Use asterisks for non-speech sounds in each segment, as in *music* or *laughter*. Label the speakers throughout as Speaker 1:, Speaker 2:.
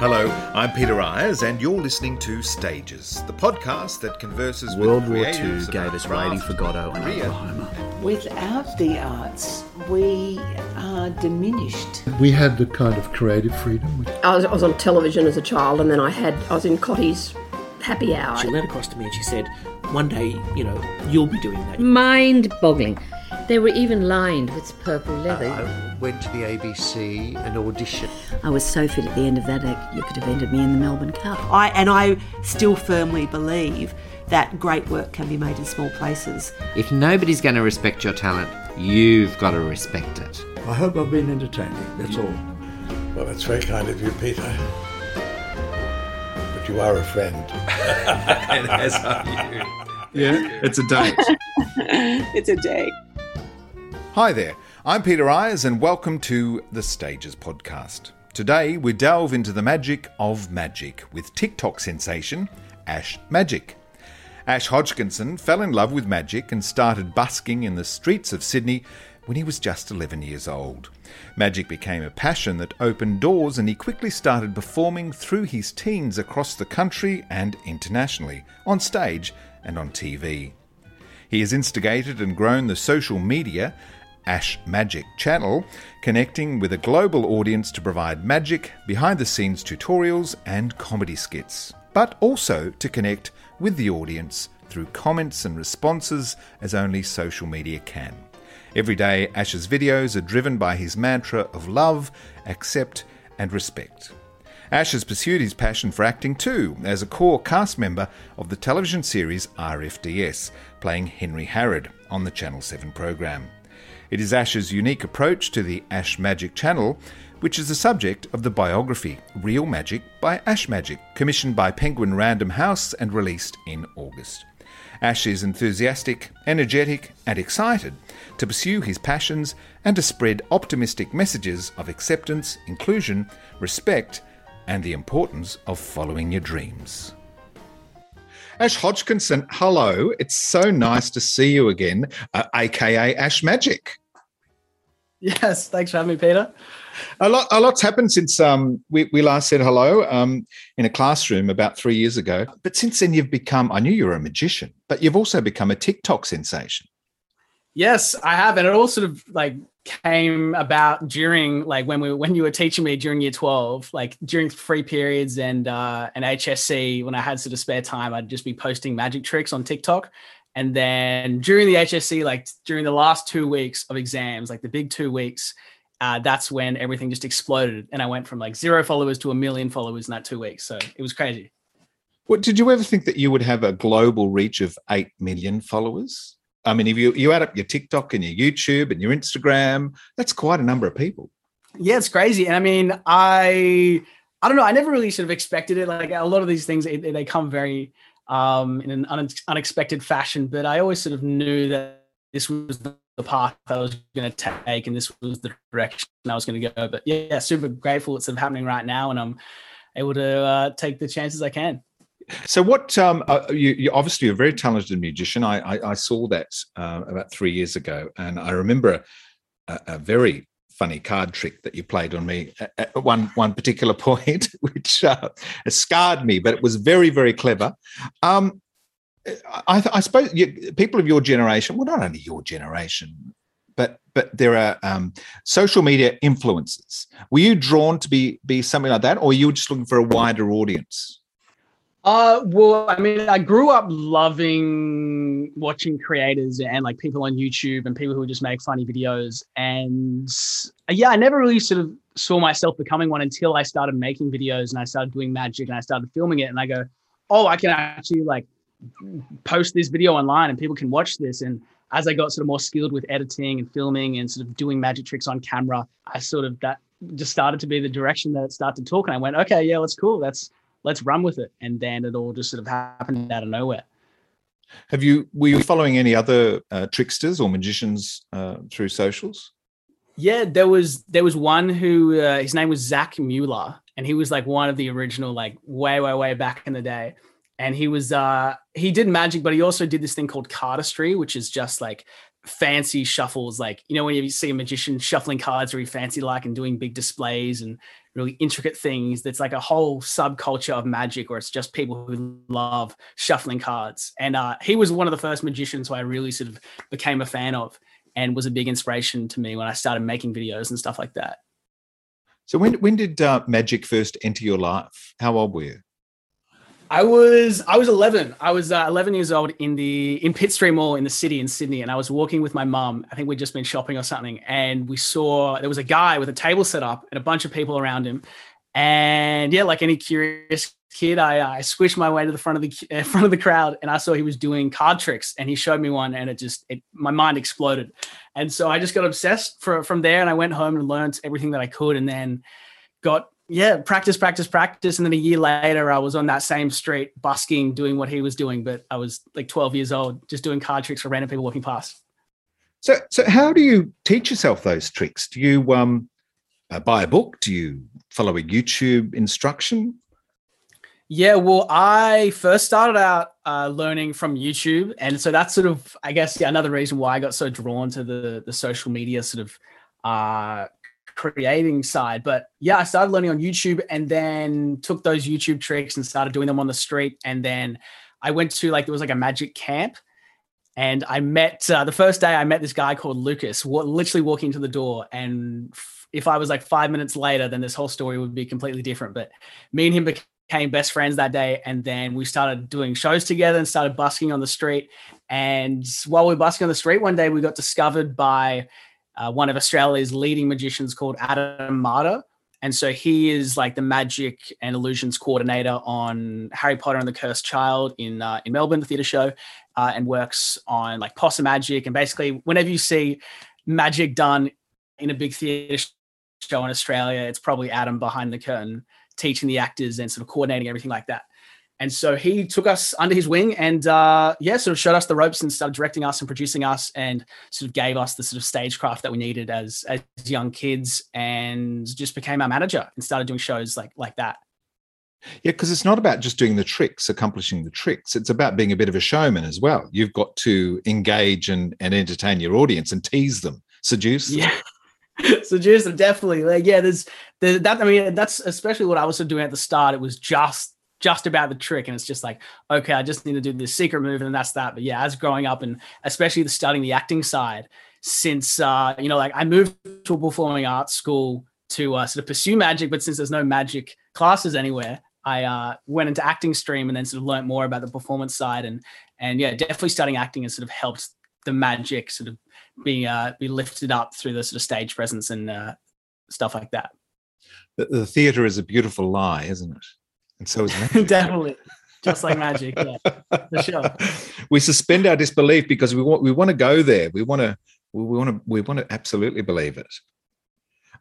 Speaker 1: Hello, I'm Peter Ayres, and you're listening to Stages, the podcast that converses
Speaker 2: World
Speaker 1: with
Speaker 2: War
Speaker 1: creatives
Speaker 2: II gave us
Speaker 1: craft,
Speaker 2: Rady for Godot and
Speaker 1: career,
Speaker 2: Oklahoma.
Speaker 3: Without the arts, we are diminished.
Speaker 4: We had the kind of creative freedom.
Speaker 5: I was, I was on television as a child, and then I had I was in Cotty's Happy Hour.
Speaker 6: She leaned across to me and she said, One day, you know, you'll be doing that.
Speaker 7: mind boggling. They were even lined with purple leather.
Speaker 8: Uh, I went to the ABC and auditioned.
Speaker 9: I was so fit at the end of that, I- you could have ended me in the Melbourne Cup.
Speaker 10: I and I still firmly believe that great work can be made in small places.
Speaker 11: If nobody's going to respect your talent, you've got to respect it.
Speaker 4: I hope I've been entertaining, that's all.
Speaker 12: Well, that's very kind of you, Peter. But you are a friend. *laughs*
Speaker 1: and as are you.
Speaker 2: Yeah, it's a date. *laughs*
Speaker 10: it's a day.
Speaker 1: Hi there, I'm Peter Ayres, and welcome to the Stages podcast. Today, we delve into the magic of magic with TikTok sensation Ash Magic. Ash Hodgkinson fell in love with magic and started busking in the streets of Sydney when he was just 11 years old. Magic became a passion that opened doors, and he quickly started performing through his teens across the country and internationally, on stage and on TV. He has instigated and grown the social media Ash Magic channel, connecting with a global audience to provide magic, behind the scenes tutorials, and comedy skits, but also to connect with the audience through comments and responses as only social media can. Every day, Ash's videos are driven by his mantra of love, accept, and respect. Ash has pursued his passion for acting too, as a core cast member of the television series RFDS, playing Henry Harrod on the Channel 7 program. It is Ash's unique approach to the Ash Magic channel, which is the subject of the biography Real Magic by Ash Magic, commissioned by Penguin Random House and released in August. Ash is enthusiastic, energetic, and excited to pursue his passions and to spread optimistic messages of acceptance, inclusion, respect, and the importance of following your dreams. Ash Hodgkinson, hello. It's so nice to see you again, uh, aka Ash Magic.
Speaker 13: Yes, thanks for having me, Peter.
Speaker 1: A lot, a lot's happened since um, we, we last said hello um, in a classroom about three years ago. But since then, you've become, I knew you were a magician, but you've also become a TikTok sensation.
Speaker 13: Yes, I have, and it all sort of like came about during like when we when you were teaching me during year 12 like during free periods and uh and hsc when i had sort of spare time i'd just be posting magic tricks on tiktok and then during the hsc like during the last two weeks of exams like the big two weeks uh, that's when everything just exploded and i went from like zero followers to a million followers in that two weeks so it was crazy
Speaker 1: What did you ever think that you would have a global reach of eight million followers? I mean, if you you add up your TikTok and your YouTube and your Instagram, that's quite a number of people.
Speaker 13: Yeah, it's crazy. And I mean, I I don't know. I never really sort of expected it. Like a lot of these things, they, come very um, in an une- unexpected fashion. But I always sort of knew that this was the path I was going to take, and this was the direction I was going to go. But yeah, super grateful it's sort of happening right now, and I'm able to uh, take the chances I can.
Speaker 1: So, what um, uh, you, you obviously a very talented musician. I I, I saw that uh, about three years ago, and I remember a, a very funny card trick that you played on me at, at one one particular *laughs* point, which uh, scarred me, but it was very very clever. Um, I, I suppose you, people of your generation, well, not only your generation, but but there are um, social media influences. Were you drawn to be be something like that, or you were just looking for a wider audience?
Speaker 13: Uh, well, I mean, I grew up loving watching creators and like people on YouTube and people who just make funny videos. And uh, yeah, I never really sort of saw myself becoming one until I started making videos and I started doing magic and I started filming it. And I go, oh, I can actually like post this video online and people can watch this. And as I got sort of more skilled with editing and filming and sort of doing magic tricks on camera, I sort of that just started to be the direction that it started to talk. And I went, okay, yeah, that's cool. That's let's run with it. And then it all just sort of happened out of nowhere.
Speaker 1: Have you were you following any other uh, tricksters or magicians uh, through socials?
Speaker 13: Yeah, there was there was one who uh, his name was Zach Mueller, and he was like one of the original, like way way way back in the day. And he was uh he did magic, but he also did this thing called cardistry, which is just like fancy shuffles like you know when you see a magician shuffling cards very fancy like and doing big displays and really intricate things. That's like a whole subculture of magic where it's just people who love shuffling cards. And uh, he was one of the first magicians who i really sort of became a fan of and was a big inspiration to me when i started making videos and stuff like that.
Speaker 1: So when when did uh, magic first enter your life? How old were you
Speaker 13: I was I was 11. I was uh, 11 years old in the in Pitt Street Mall in the city in Sydney, and I was walking with my mum. I think we'd just been shopping or something, and we saw there was a guy with a table set up and a bunch of people around him. And yeah, like any curious kid, I, I squished my way to the front of the *laughs* uh, front of the crowd, and I saw he was doing card tricks, and he showed me one, and it just it, my mind exploded, and so I just got obsessed for, from there, and I went home and learned everything that I could, and then got yeah, practice, practice, practice. And then a year later, I was on that same street busking, doing what he was doing. But I was like 12 years old, just doing card tricks for random people walking past.
Speaker 1: So, so how do you teach yourself those tricks? Do you um, uh, buy a book? Do you follow a YouTube instruction?
Speaker 13: Yeah, well, I first started out uh, learning from YouTube, and so that's sort of, I guess, yeah, another reason why I got so drawn to the the social media sort of uh, creating side. But yeah, I started learning on YouTube and then took those YouTube tricks and started doing them on the street. And then I went to like, there was like a magic camp. And I met uh, the first day I met this guy called Lucas, what, literally walking to the door. And f- if I was like five minutes later, then this whole story would be completely different. But me and him became best friends that day. And then we started doing shows together and started busking on the street. And while we were busking on the street one day, we got discovered by uh, one of Australia's leading magicians called Adam Mada. And so he is like the magic and illusions coordinator on Harry Potter and the Cursed Child in uh, in Melbourne, the theatre show, uh, and works on like possum magic. And basically, whenever you see magic done in a big theatre show in Australia, it's probably Adam behind the curtain teaching the actors and sort of coordinating everything like that. And so he took us under his wing and, uh, yeah, sort of showed us the ropes and started directing us and producing us and sort of gave us the sort of stagecraft that we needed as, as young kids and just became our manager and started doing shows like, like that.
Speaker 1: Yeah, because it's not about just doing the tricks, accomplishing the tricks. It's about being a bit of a showman as well. You've got to engage and, and entertain your audience and tease them, seduce them.
Speaker 13: Yeah. *laughs* seduce them, definitely. Like, yeah, there's the, that. I mean, that's especially what I was doing at the start. It was just just about the trick and it's just like okay i just need to do this secret move and that's that. But yeah as growing up and especially the studying the acting side since uh you know like i moved to a performing arts school to uh, sort of pursue magic but since there's no magic classes anywhere i uh went into acting stream and then sort of learned more about the performance side. And and yeah definitely studying acting has sort of helped the magic sort of be uh be lifted up through the sort of stage presence and uh stuff like that.
Speaker 1: The, the theater is a beautiful lie isn't it and so is *laughs*
Speaker 13: magic. Definitely. Just like magic, yeah, for sure. *laughs*
Speaker 1: We suspend our disbelief because we want we want to go there. We want to we want to we want to absolutely believe it.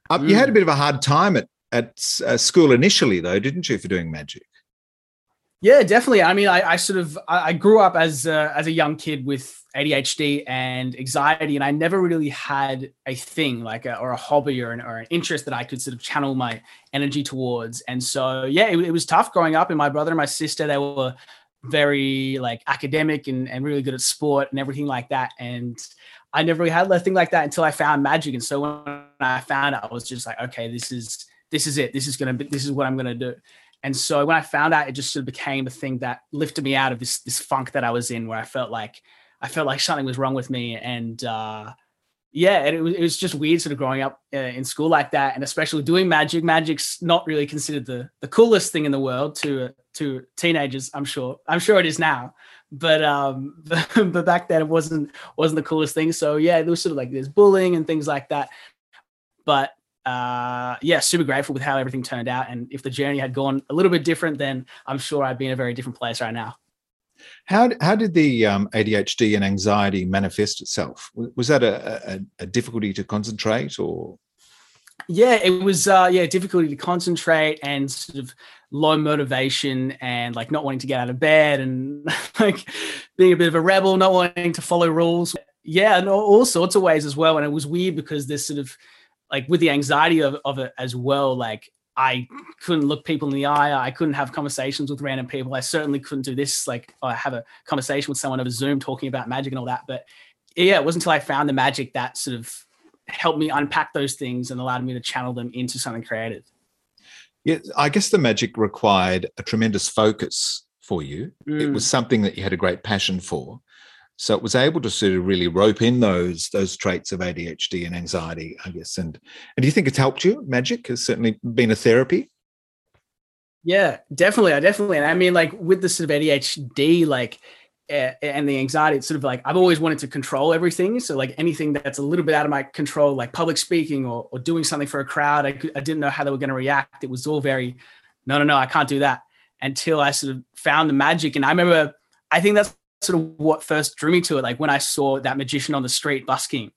Speaker 1: Uh, mm. You had a mm. bit of a hard time at at uh, school initially, though, didn't you, for doing magic?
Speaker 13: Yeah, definitely. I mean, I, I sort of I, grew up as a, as a young kid with ADHD and anxiety, and I never really had a thing like a, or a hobby or an, or an interest that I could sort of channel my energy towards. And so, yeah, it, it was tough growing up. And my brother and my sister, they were very like academic and, and really good at sport and everything like that. And I never really had a thing like that until I found magic. And so when I found it, I was just like, okay, this is this is it. This is gonna be this is what I'm gonna do. And so when I found out, it just sort of became a thing that lifted me out of this this funk that I was in, where I felt like I felt like something was wrong with me, and uh, yeah, it was, it was just weird sort of growing up uh, in school like that, and especially doing magic. Magic's not really considered the the coolest thing in the world to uh, to teenagers. I'm sure. I'm sure it is now, but um, *laughs* but back then it wasn't wasn't the coolest thing. So yeah, there was sort of like there's bullying and things like that. But uh, yeah, super grateful with how everything turned out. And if the journey had gone a little bit different, then I'm sure I'd be in a very different place right now.
Speaker 1: How, how did the um, ADHD and anxiety manifest itself? Was that a, a, a, difficulty to concentrate or?
Speaker 13: Yeah, it was, uh, yeah, difficulty to concentrate and sort of low motivation and like not wanting to get out of bed and *laughs* like being a bit of a rebel, not wanting to follow rules. Yeah, and all, all sorts of ways as well. And it was weird because this sort of, like with the anxiety of, of it as well, like I couldn't look people in the eye. I couldn't have conversations with random people. I certainly couldn't do this. Like I have a conversation with someone over Zoom talking about magic and all that. But yeah, it wasn't until I found the magic that sort of helped me unpack those things and allowed me to channel them into something creative.
Speaker 1: Yeah, I guess the magic required a tremendous focus for you. Mm. It was something that you had a great passion for. So it was able to sort of really rope in those those traits of ADHD and anxiety, I guess. And and do you think it's helped you? Magic has certainly been a therapy.
Speaker 13: Yeah, definitely. I definitely. And I mean, like with the sort of ADHD, like and the anxiety it's sort of like i've always wanted to control everything so like anything that's a little bit out of my control like public speaking or, or doing something for a crowd I, I didn't know how they were going to react it was all very no no no i can't do that until i sort of found the magic and i remember i think that's sort of what first drew me to it like when i saw that magician on the street busking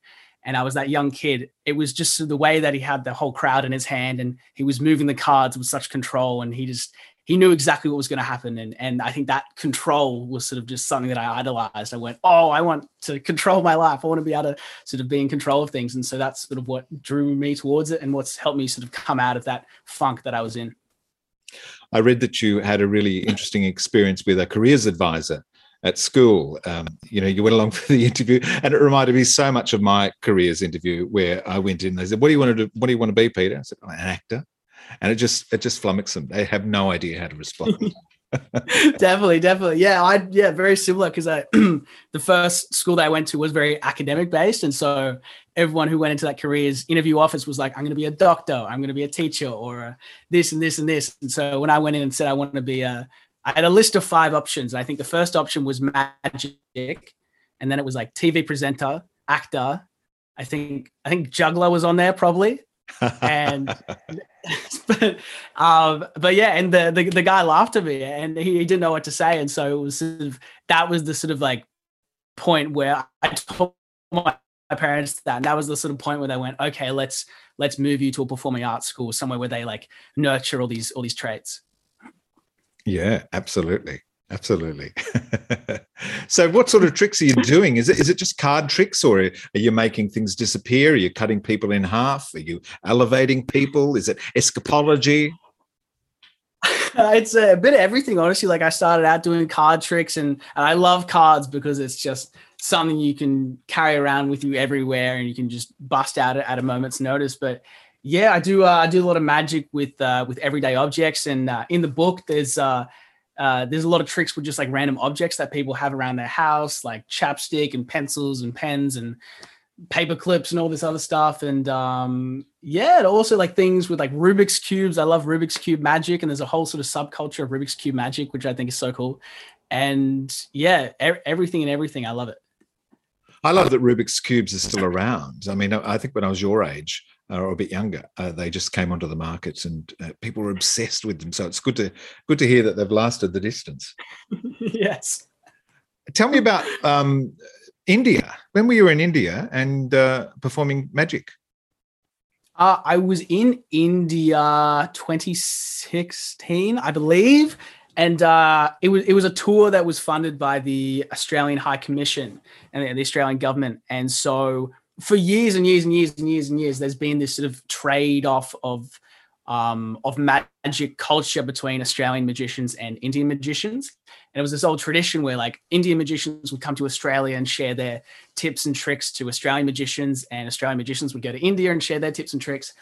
Speaker 13: and i was that young kid it was just the way that he had the whole crowd in his hand and he was moving the cards with such control and he just he knew exactly what was going to happen. And, and I think that control was sort of just something that I idolized. I went, oh, I want to control my life. I want to be able to sort of be in control of things. And so that's sort of what drew me towards it and what's helped me sort of come out of that funk that I was in.
Speaker 1: I read that you had a really interesting experience with a careers advisor at school. Um, you know, you went along *laughs* for the interview, and it reminded me so much of my careers interview where I went in. They said, "What do you want to do? What do you want to be, Peter?" I said, "An actor." and it just it just flummoxed them. They have no idea how to respond. *laughs* *laughs*
Speaker 13: definitely, definitely. Yeah, I yeah, very similar because I *clears throat* the first school that I went to was very academic based, and so everyone who went into that careers interview office was like, "I'm going to be a doctor, I'm going to be a teacher, or this and this and this." And so when I went in and said I want to be a, I had a list of five options. I think the first option was magic, and then it was like TV presenter, actor. I think I think juggler was on there probably and but *laughs* *laughs* um but yeah and the, the the guy laughed at me and he, he didn't know what to say and so it was sort of that was the sort of like point where i told my parents that and that was the sort of point where they went okay let's let's move you to a performing arts school somewhere where they like nurture all these all these traits
Speaker 1: yeah absolutely. Absolutely. *laughs* So what sort of tricks are you doing? Is it is it just card tricks or are you making things disappear? Are you cutting people in half? Are you elevating people? Is it escapology *laughs*
Speaker 13: it's a bit of everything honestly. Like i started out doing card tricks and, and i love cards because it's just something you can carry around with you everywhere and you can just bust out at a moment's notice. But yeah i do uh, i do a lot of magic with uh, with everyday objects and uh, in the book there's uh, uh, there's a lot of tricks with just like random objects that people have around their house, like chapstick and pencils and pens and paper clips and all this other stuff. And um, yeah, also like things with like Rubik's cubes. I love Rubik's cube magic, and there's a whole sort of subculture of Rubik's cube magic, which I think is so cool. And yeah, er- everything and everything, I love it.
Speaker 1: I love that Rubik's cubes are still around. I mean, I think when I was your age, or a bit younger, uh, they just came onto the market and uh, people were *laughs* obsessed with them. So it's good to good to hear that they've lasted the distance. *laughs*
Speaker 13: yes.
Speaker 1: Tell me about um, India. When were you in India and uh, performing magic?
Speaker 13: Uh, I was in India 2016, I believe, and uh, it was it was a tour that was funded by the Australian High Commission and the Australian government, and so for years and years and years and years and years, there's been this sort of trade off of um, of magic culture between Australian magicians and Indian magicians. And it was this old tradition where like Indian magicians would come to Australia and share their tips and tricks to Australian magicians, and Australian magicians would go to India and share their tips and tricks.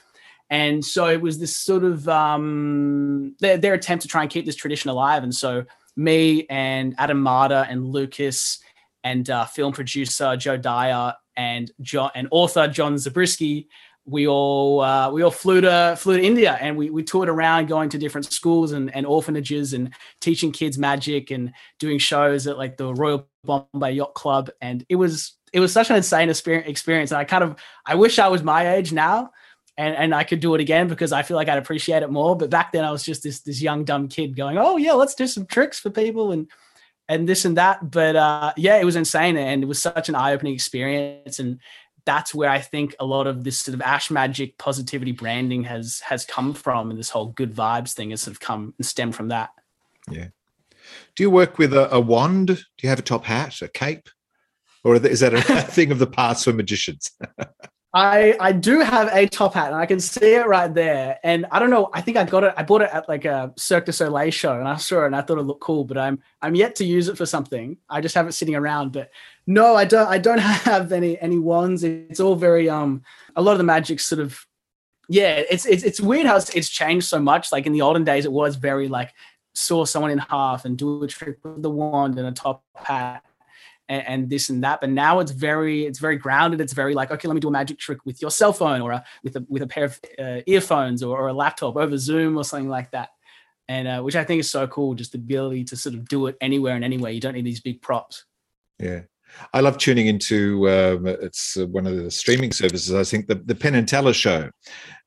Speaker 13: And so it was this sort of um, their, their attempt to try and keep this tradition alive. And so me and Adam Mada and Lucas and uh, film producer Joe Dyer and John and author John Zabriskie, we all uh, we all flew to flew to India and we, we toured around going to different schools and, and orphanages and teaching kids magic and doing shows at like the Royal Bombay Yacht Club. And it was it was such an insane experience. And I kind of I wish I was my age now and, and I could do it again because I feel like I'd appreciate it more. But back then I was just this this young dumb kid going oh yeah let's do some tricks for people. And and this and that. But uh, yeah, it was insane, and it was such an eye-opening experience. And that's where I think a lot of this sort of Ash Magic positivity branding has has come from, and this whole good vibes thing has sort of come and stemmed from that.
Speaker 1: Yeah. Do you work with a, a wand? Do you have a top hat, a cape, or is that a *laughs* thing of the past for magicians? *laughs*
Speaker 13: I I do have a top hat, and I can see it right there. And I don't know. I think I got it. I bought it at like a Cirque du Soleil show, and I saw it, and I thought it looked cool. But I'm I'm yet to use it for something. I just have it sitting around. But no, I don't. I don't *laughs* have any any wands. It's all very um. A lot of the magic sort of. Yeah, it's it's it's weird how it's, it's changed so much. Like in the olden days, it was very like saw someone in half and do a trick with the wand and a top hat and, and, this and that. But now it's very it's very grounded. It's very like okay, let me do a magic trick with your cell phone or a, with a with a pair of uh, earphones or, or, a laptop over Zoom or something like that. And uh, which I think is so cool, just the ability to sort of do it anywhere and anywhere. You don't need these big props.
Speaker 1: Yeah. I love tuning into um, it's uh, one of the streaming services. I think the the Penn and Teller show.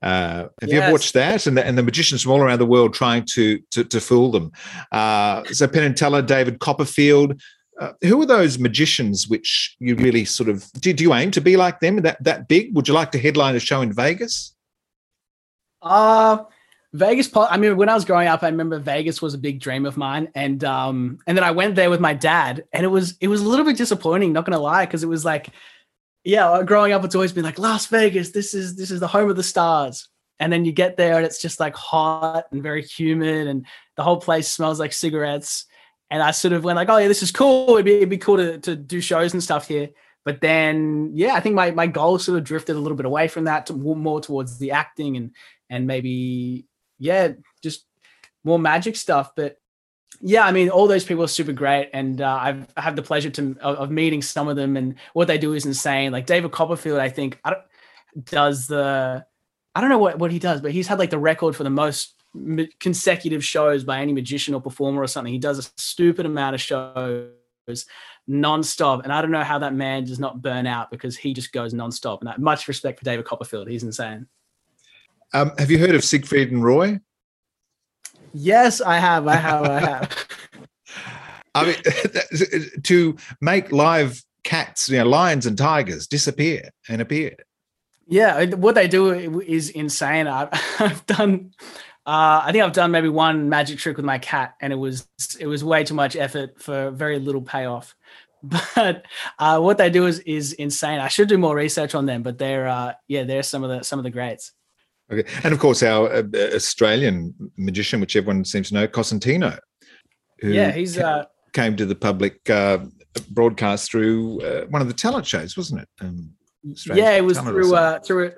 Speaker 1: Uh, have yes. you ever watched that? And the, and the magicians from all around the world trying to to, to fool them. Uh, so Penn and Teller, David Copperfield. Uh, who are those magicians which you really sort of did you aim to be like them that that big? Would you like to headline a show in Vegas?
Speaker 13: Uh Vegas. I mean, when I was growing up, I remember Vegas was a big dream of mine, and um, and then I went there with my dad, and it was it was a little bit disappointing, not gonna lie, because it was like, yeah, uh, growing up, it's always been like Las Vegas. This is this is the home of the stars, and then you get there, and it's just like hot and very humid, and the whole place smells like cigarettes. And I sort of went like, oh yeah, this is cool. It'd be, it'd be cool to to do shows and stuff here. But then, yeah, I think my my goal sort of drifted a little bit away from that to more towards the acting and and maybe yeah, just more magic stuff. But yeah, I mean, all those people are super great, and uh, I've I the pleasure to of, of, meeting some of them, and what they do is insane. Like David Copperfield, I think I don't, does the I don't know what what he does, but he's had like the record for the most consecutive shows by any magician or performer or something. He does a stupid amount of shows nonstop, and I don't know how that man does not burn out because he just goes nonstop. And I, much respect for David Copperfield, he's insane.
Speaker 1: Um, have you heard of Siegfried and Roy?
Speaker 13: Yes, I have. I have. I have. *laughs* *laughs*
Speaker 1: I mean, *laughs* to make live cats, you know, lions and tigers disappear and appear.
Speaker 13: Yeah, what they do is insane. I've, I've done, uh, I think I've done maybe one magic trick with my cat, and it was it was way too much effort for very little payoff. *laughs* But uh, what they do is is insane. I should do more research on them, but they're uh, yeah, they're some of the some of the greats.
Speaker 1: Okay. And of course, our uh, Australian magician, which everyone seems to know, Cosentino.
Speaker 13: yeah, he's came, uh,
Speaker 1: came to the public uh, broadcast through uh, one of the talent shows, wasn't it? Um,
Speaker 13: yeah, it was through uh, through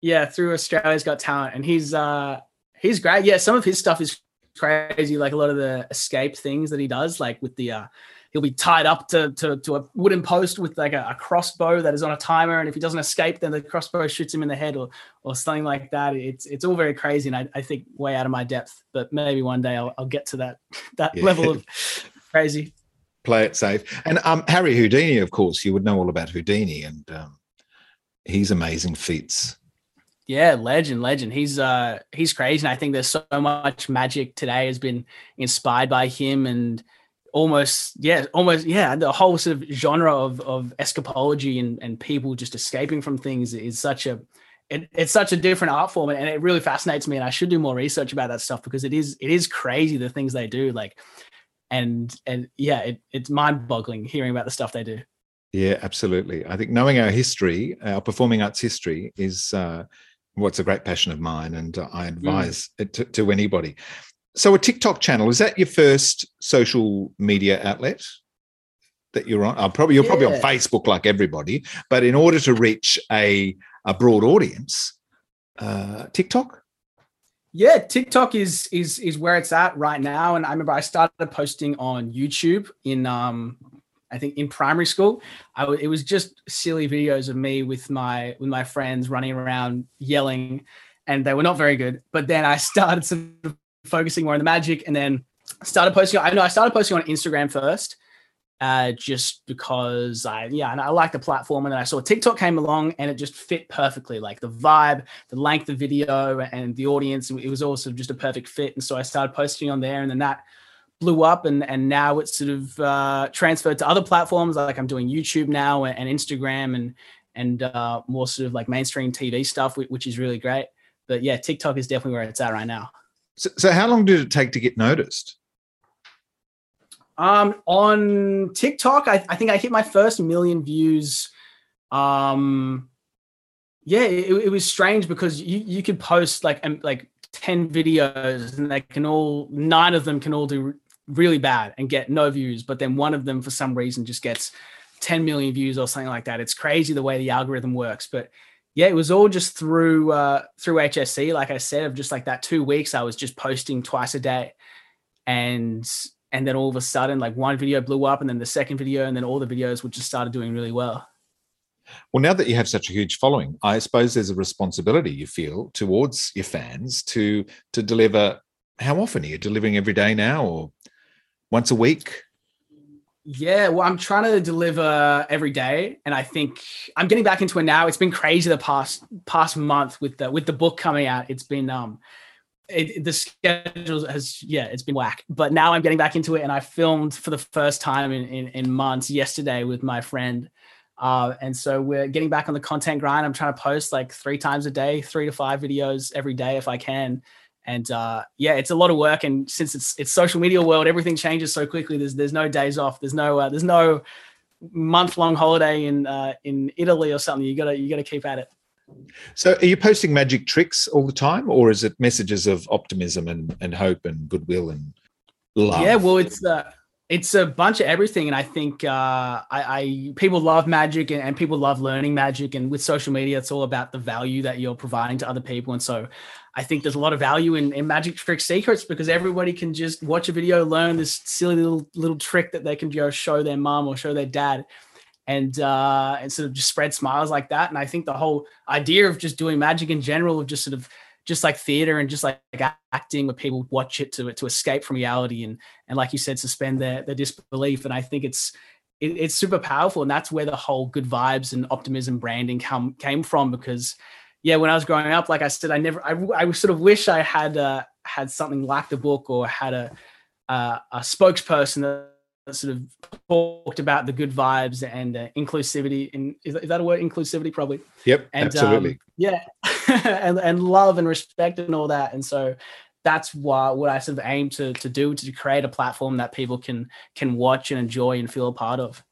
Speaker 13: yeah through Australia's Got Talent, and he's uh, he's great. Yeah, some of his stuff is crazy, like a lot of the escape things that he does, like with the uh, he'll be tied up to, to, to a wooden post with like a, a, crossbow that is on a timer. And if he doesn't escape, then the crossbow shoots him in the head or, or something like that. It's, it's all very crazy. And I, I think way out of my depth, but maybe one day I'll, I'll get to that, *laughs* that yeah. level of crazy.
Speaker 1: Play it safe. And um, Harry Houdini, of course, you would know all about Houdini and um, he's amazing feats.
Speaker 13: Yeah, legend, legend. He's uh he's crazy. And I think there's so much magic today has been inspired by him and almost yeah almost yeah the whole sort of genre of of escapology and and people just escaping from things is such a it, it's such a different art form and it really fascinates me and i should do more research about that stuff because it is it is crazy the things they do like and and yeah it, it's mind-boggling hearing about the stuff they do
Speaker 1: yeah absolutely i think knowing our history our performing arts history is uh what's a great passion of mine and i mm. advise mm. it to, to anybody so a TikTok channel is that your first social media outlet that you're on? Uh, probably you're yeah. probably on Facebook like everybody, but in order to reach a a broad audience, uh, TikTok.
Speaker 13: Yeah, TikTok is is is where it's at right now. And I remember I started posting on YouTube in um I think in primary school. It was just silly videos of me with my with my friends running around yelling, and they were not very good. But then I started sort of focusing more on the magic and then started posting. I know I started posting on Instagram first, uh, just because I, yeah, and I like the platform. And then I saw TikTok came along and it just fit perfectly like the vibe, the length of video, and the audience. It was also just a perfect fit. And so I started posting on there and then that blew up and and now it's sort of uh, transferred to other platforms. Like I'm doing YouTube now and, and Instagram and and uh, more sort of like mainstream TV stuff which is really great. But yeah TikTok is definitely where it's at right now.
Speaker 1: So, so how long did it take to get noticed?
Speaker 13: Um, on TikTok, I, I think I hit my first million views. Um, yeah, it, it was strange because you you could post like um, like ten videos and they can all nine of them can all do really bad and get no views, but then one of them for some reason just gets 10 million views or something like that. It's crazy the way the algorithm works, but yeah, it was all just through uh, through HSC. Like I said, of just like that two weeks, I was just posting twice a day, and and then all of a sudden, like one video blew up, and then the second video, and then all the videos would just started doing really well.
Speaker 1: Well, now that you have such a huge following, I suppose there's a responsibility you feel towards your fans to to deliver. How often are you delivering every day now, or once a week?
Speaker 13: Yeah, well, I'm trying to deliver every day, and I think I'm getting back into it now. It's been crazy the past past month with the with the book coming out. It's been um, it, the schedule has yeah, it's been whack. But now I'm getting back into it, and I filmed for the first time in in, in months yesterday with my friend. Uh, and so we're getting back on the content grind. I'm trying to post like three times a day, three to five videos every day if I can and uh, yeah, it's a lot of work. And since it's it's social media world, everything changes so quickly. There's there's no days off. There's no uh, there's no month long holiday in uh, in Italy or something. You gotta you gotta keep at it.
Speaker 1: So, are you posting magic tricks all the time, or is it messages of optimism and, and hope and goodwill and love?
Speaker 13: Yeah, well, it's uh, it's a bunch of everything, and I think uh, I, I people love magic and, and people love learning magic, and with social media, it's all about the value that you're providing to other people, and so I think there's a lot of value in, in magic trick secrets because everybody can just watch a video, learn this silly little little trick that they can just show their mom or show their dad, and uh, and sort of just spread smiles like that. And I think the whole idea of just doing magic in general, of just sort of just like theater and just like acting where people watch it to to escape from reality and and like you said, suspend their their disbelief. And I think it's it, it's super powerful, and that's where the whole good vibes and optimism branding come came from because yeah, when I was growing up, like I said, I never, I, I sort of wish I had uh, had something like the book or had a uh, a spokesperson that sort of talked about the good vibes and uh, inclusivity. And is, is, that a word? Inclusivity, probably.
Speaker 1: Yep,
Speaker 13: and,
Speaker 1: absolutely.
Speaker 13: Um, yeah, *laughs* and and love and respect and all that. And so that's why what I sort of aim to to do to create a platform that people can can watch and enjoy and feel a part of.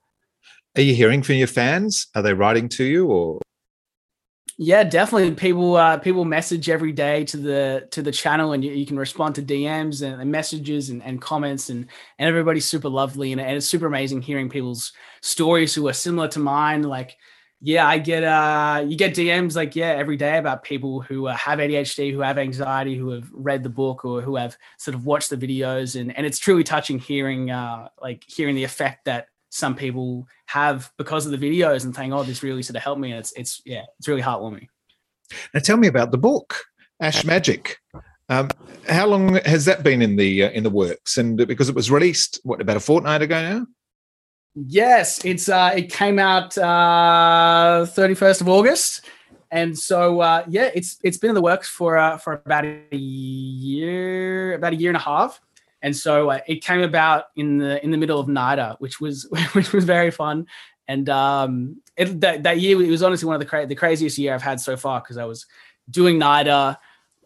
Speaker 1: Are you hearing from your fans? Are they writing to you or?
Speaker 13: Yeah, definitely. People uh, people message every day to the to the channel, and you, you can respond to DMs and, and messages and, and, comments, and and everybody's super lovely, and, and, it's super amazing hearing people's stories who are similar to mine. Like, yeah, I get uh, you get DMs like yeah every day about people who uh, have ADHD, who have anxiety, who have read the book, or who have sort of watched the videos, and and it's truly touching hearing uh, like hearing the effect that some people have because of the videos and saying, "Oh, this really sort of helped me." And it's it's yeah, it's really heartwarming.
Speaker 1: Now, tell me about the book, Ash Magic. Um, how long has that been in the uh, in the works? And because it was released, what about a fortnight ago now?
Speaker 13: Yes, it's uh, it came out thirty uh, first of August, and so uh, yeah, it's it's been in the works for uh, for about a year, about a year and a half and so uh, it came about in the in the middle of NIDA, which was *laughs* which was very fun. And um, it, that, that year it was honestly one of the cra- the craziest year I've had so far because I was doing NIDA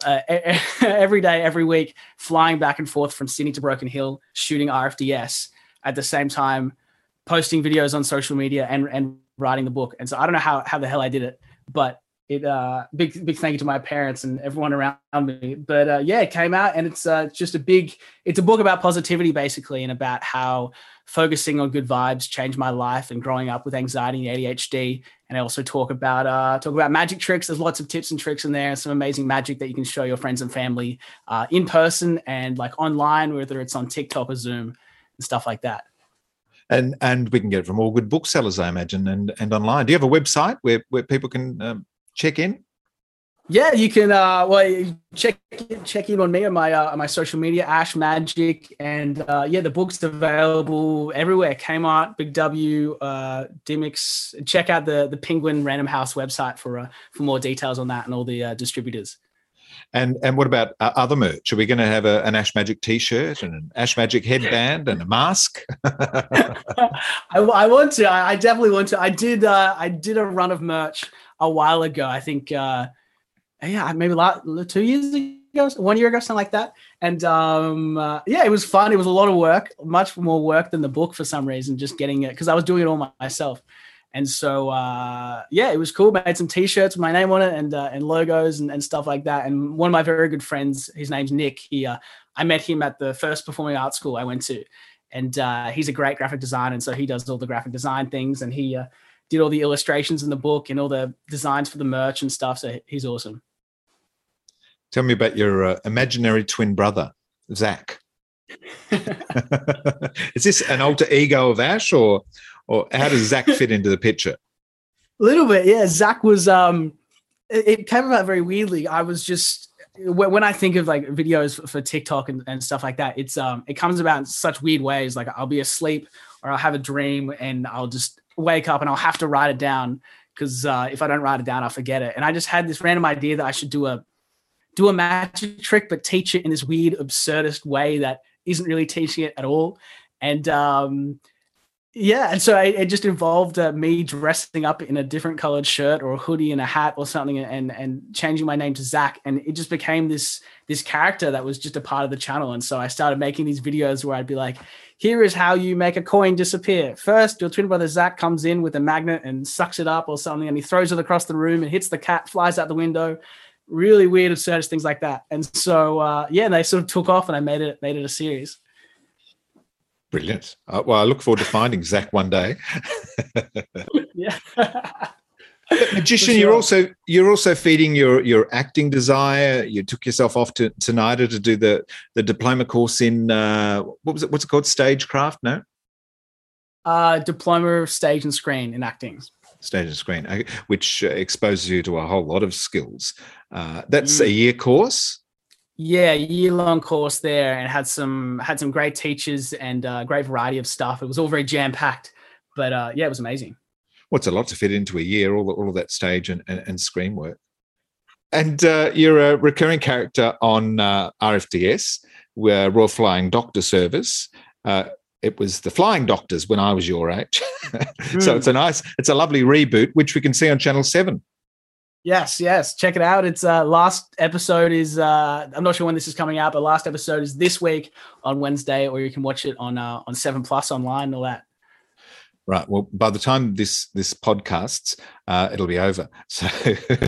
Speaker 13: uh, *laughs* every day, every week, flying back and forth from Sydney to Broken Hill, shooting RFDS at the same time, posting videos on social media and and writing the book. And so I don't know how how the hell I did it, but it uh big big thank you to my parents and everyone around me. But uh, yeah it came out and it's uh, just a big it's a book about positivity basically and about how focusing on good vibes changed my life and growing up with anxiety and adhd and i also talk about uh talk about magic tricks. There's lots of tips and tricks in there some amazing magic that you can show your friends and family uh, in person and like online whether it's on tiktok or zoom and stuff like that.
Speaker 1: And and we can get it from all good booksellers, I imagine, and and online. Do you have a website where where people can um, check in?
Speaker 13: Yeah, you can. Uh, well, check check in on me on my uh, my social media, Ash Magic, and uh, yeah, the book's available everywhere. Kmart, Big W, uh, Dymocks. Check out the the Penguin Random House website for uh, for more details on that and all the uh, distributors.
Speaker 1: And and what about uh, other merch? Are we going to have a, an Ash Magic T-shirt and an Ash Magic headband and a mask? *laughs* *laughs*
Speaker 13: I, I, want to. I, I, definitely want to. I did. Uh, I did a run of merch a while ago. I think, uh, yeah, maybe lot, two years ago, one year ago, something like that. And um, uh, yeah, it was fun. It was a lot of work, much more work than the book for some reason, just getting it because I was doing it all myself. And so, uh, yeah, it was cool. Made some T-shirts with my name on it and uh, and logos and, and stuff like that. And one of my very good friends, his name's Nick. He, uh, I met him at the first performing arts school I went to, and uh, he's a great graphic designer. And so he does all the graphic design things, and he uh, did all the illustrations in the book and all the designs for the merch and stuff. So he's awesome.
Speaker 1: Tell me about your uh, imaginary twin brother, Zach. *laughs* Is this an alter ego of Ash, or or how does Zach fit into the picture?
Speaker 13: A little bit, yeah. Zach was. um It, it came about very weirdly. I was just when I think of like videos for TikTok and, and stuff like that, it's um it comes about in such weird ways. Like I'll be asleep or I'll have a dream and I'll just wake up and I'll have to write it down because uh, if I don't write it down, I'll forget it. And I just had this random idea that I should do a do a magic trick, but teach it in this weird, absurdist way that isn't really teaching it at all. And um, yeah, and so it, it just involved uh, me dressing up in a different colored shirt or a hoodie and a hat or something, and and changing my name to Zach, and it just became this this character that was just a part of the channel. And so I started making these videos where I'd be like, "Here is how you make a coin disappear. First, your twin brother Zach comes in with a magnet and sucks it up or something, and he throws it across the room and hits the cat, flies out the window." Really weird, absurd things like that. And so uh, yeah, they sort of took off, and I made it made it a series.
Speaker 1: Brilliant. Uh, well, I look forward to finding Zach one day. *laughs*
Speaker 13: yeah.
Speaker 1: magician, sure. you're also you're also feeding your your acting desire. You took yourself off to, to NIDA to do the the diploma course in uh, what was it? What's it called? Stagecraft? No.
Speaker 13: Uh, diploma of stage and screen in acting.
Speaker 1: Stage and screen, uh, which uh, exposes you to a whole lot of skills. Uh, that's mm. a year course
Speaker 13: yeah year long course there and had some had some great teachers and uh, great variety of stuff. It was all very jam packed but uh, yeah it was amazing.
Speaker 1: Well it's a lot to fit into a year all, all of that stage and, and, and screen work. And uh, you're a recurring character on uh, rfds where royal flying doctor service uh, it was the flying doctors when i was your age. Mm. *laughs* so it's a nice it's a lovely reboot which we can see on channel 7
Speaker 13: Yes, yes. Check it out. It's uh last episode is uh I'm not sure when this is coming out, but last episode is this week on Wednesday, or you can watch it on uh on Seven Plus online and all that.
Speaker 1: Right. Well, by the time this this podcasts, uh, it'll be over. So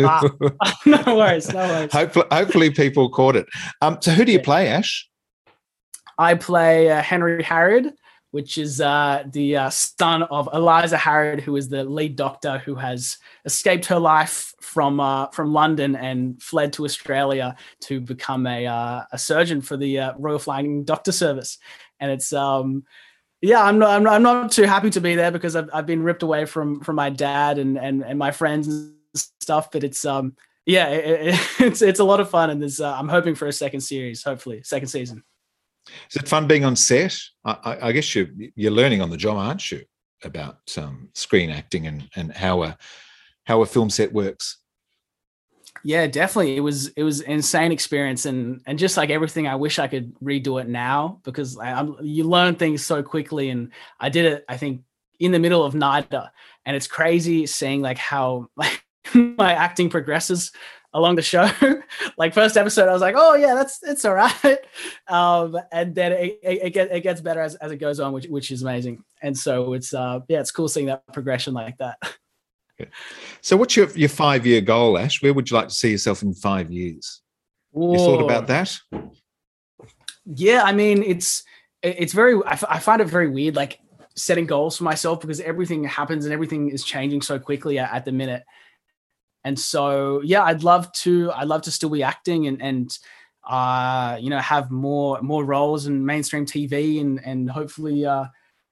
Speaker 13: ah, *laughs* *laughs* no worries, no worries.
Speaker 1: Hopefully, hopefully people caught it. Um, so who do you play, Ash?
Speaker 13: I play uh, Henry Harrod, which is uh, the uh, son of Eliza Harrod, who is the lead doctor who has escaped her life from uh, from London and fled to Australia to become a uh, a surgeon for the uh, Royal Flying Doctor Service. And it's um, yeah, I'm not, I'm not I'm not too happy to be there because I've, I've been ripped away from from my dad and and and my friends and stuff. But it's um yeah, it, it, *laughs* it's it's a lot of fun, and there's uh, I'm hoping for a second series, hopefully second season.
Speaker 1: Is it fun being on set? I, I guess you you're learning on the job, aren't you, about um, screen acting and and how a how a film set works.
Speaker 13: Yeah, definitely. It was it was insane experience, and and just like everything, I wish I could redo it now because I, I'm, you learn things so quickly. And I did it, I think, in the middle of NIDA, and it's crazy seeing like how like *laughs* my acting progresses along the show. *laughs* like first episode, I was like, oh yeah, that's it's all right. *laughs* Um, and then it, it, it, get, it gets better as, as it goes on, which which is amazing. And so it's uh yeah, it's cool seeing that progression like that. *laughs*
Speaker 1: So what's your your five year goal, Ash? Where would you like to see yourself in five years? Whoa. You thought about that?
Speaker 13: Yeah, I mean, it's it's very. I, f- I find it very weird, like setting goals for myself because everything happens and everything is changing so quickly at, at the minute and so, yeah, I'd love to. I'd love to still be acting and and uh, you know have more more roles in mainstream TV and and hopefully uh,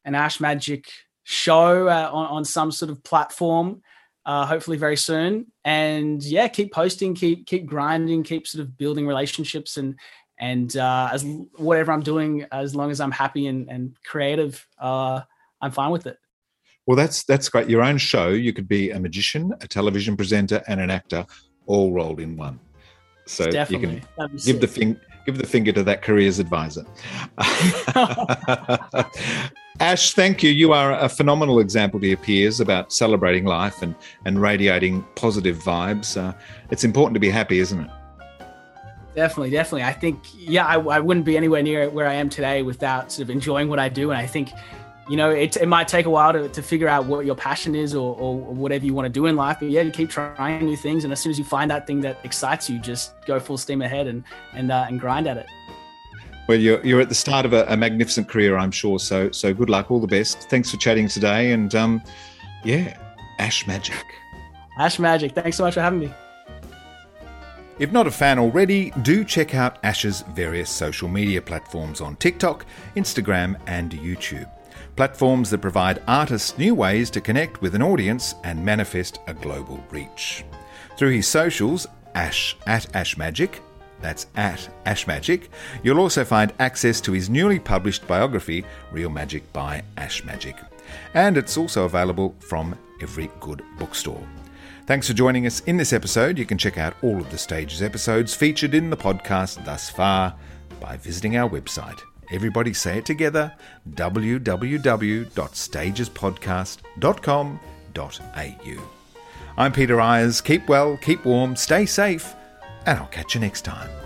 Speaker 13: an Ash Magic show uh, on, on some sort of platform. Uh, hopefully very soon. And yeah, keep posting, keep keep grinding, keep sort of building relationships and and uh, as whatever I'm doing, as long as I'm happy and, and creative, uh, I'm fine with it.
Speaker 1: Well, that's that's great. Your own show, you could be a magician, a television presenter, and an actor, all rolled in one. So
Speaker 13: Definitely.
Speaker 1: you can give sick. the thing, give the finger to that careers advisor. *laughs* Ash, thank you. You are a phenomenal example to your peers about celebrating life and and radiating positive vibes. Uh, it's important to be happy, isn't it?
Speaker 13: Definitely, definitely. I think, yeah, I, I wouldn't be anywhere near where I am today without sort of enjoying what I do. And I think you know, it, it might take a while to, to figure out what your passion is or, or whatever you want to do in life. But yeah, you keep trying new things. And as soon as you find that thing that excites you, just go full steam ahead and, and, uh, and grind at it.
Speaker 1: Well, you're, you're at the start of a, a, magnificent career, I'm sure. So, so good luck. All the best. Thanks for chatting today. And um, yeah, Ash Magic.
Speaker 13: Ash Magic. Thanks so much for having me.
Speaker 1: If not a fan already, do check out Ash's various social media platforms on TikTok, Instagram, and YouTube. Platforms that provide artists new ways to connect with an audience and manifest a global reach. Through his socials, Ash at Ash Magic, that's at Ash Magic, you'll also find access to his newly published biography, Real Magic by Ash Magic. And it's also available from every good bookstore. Thanks for joining us in this episode. You can check out all of the Stages episodes featured in the podcast thus far by visiting our website. Everybody say it together www.stagespodcast.com.au. I'm Peter Ayres. Keep well, keep warm, stay safe, and I'll catch you next time.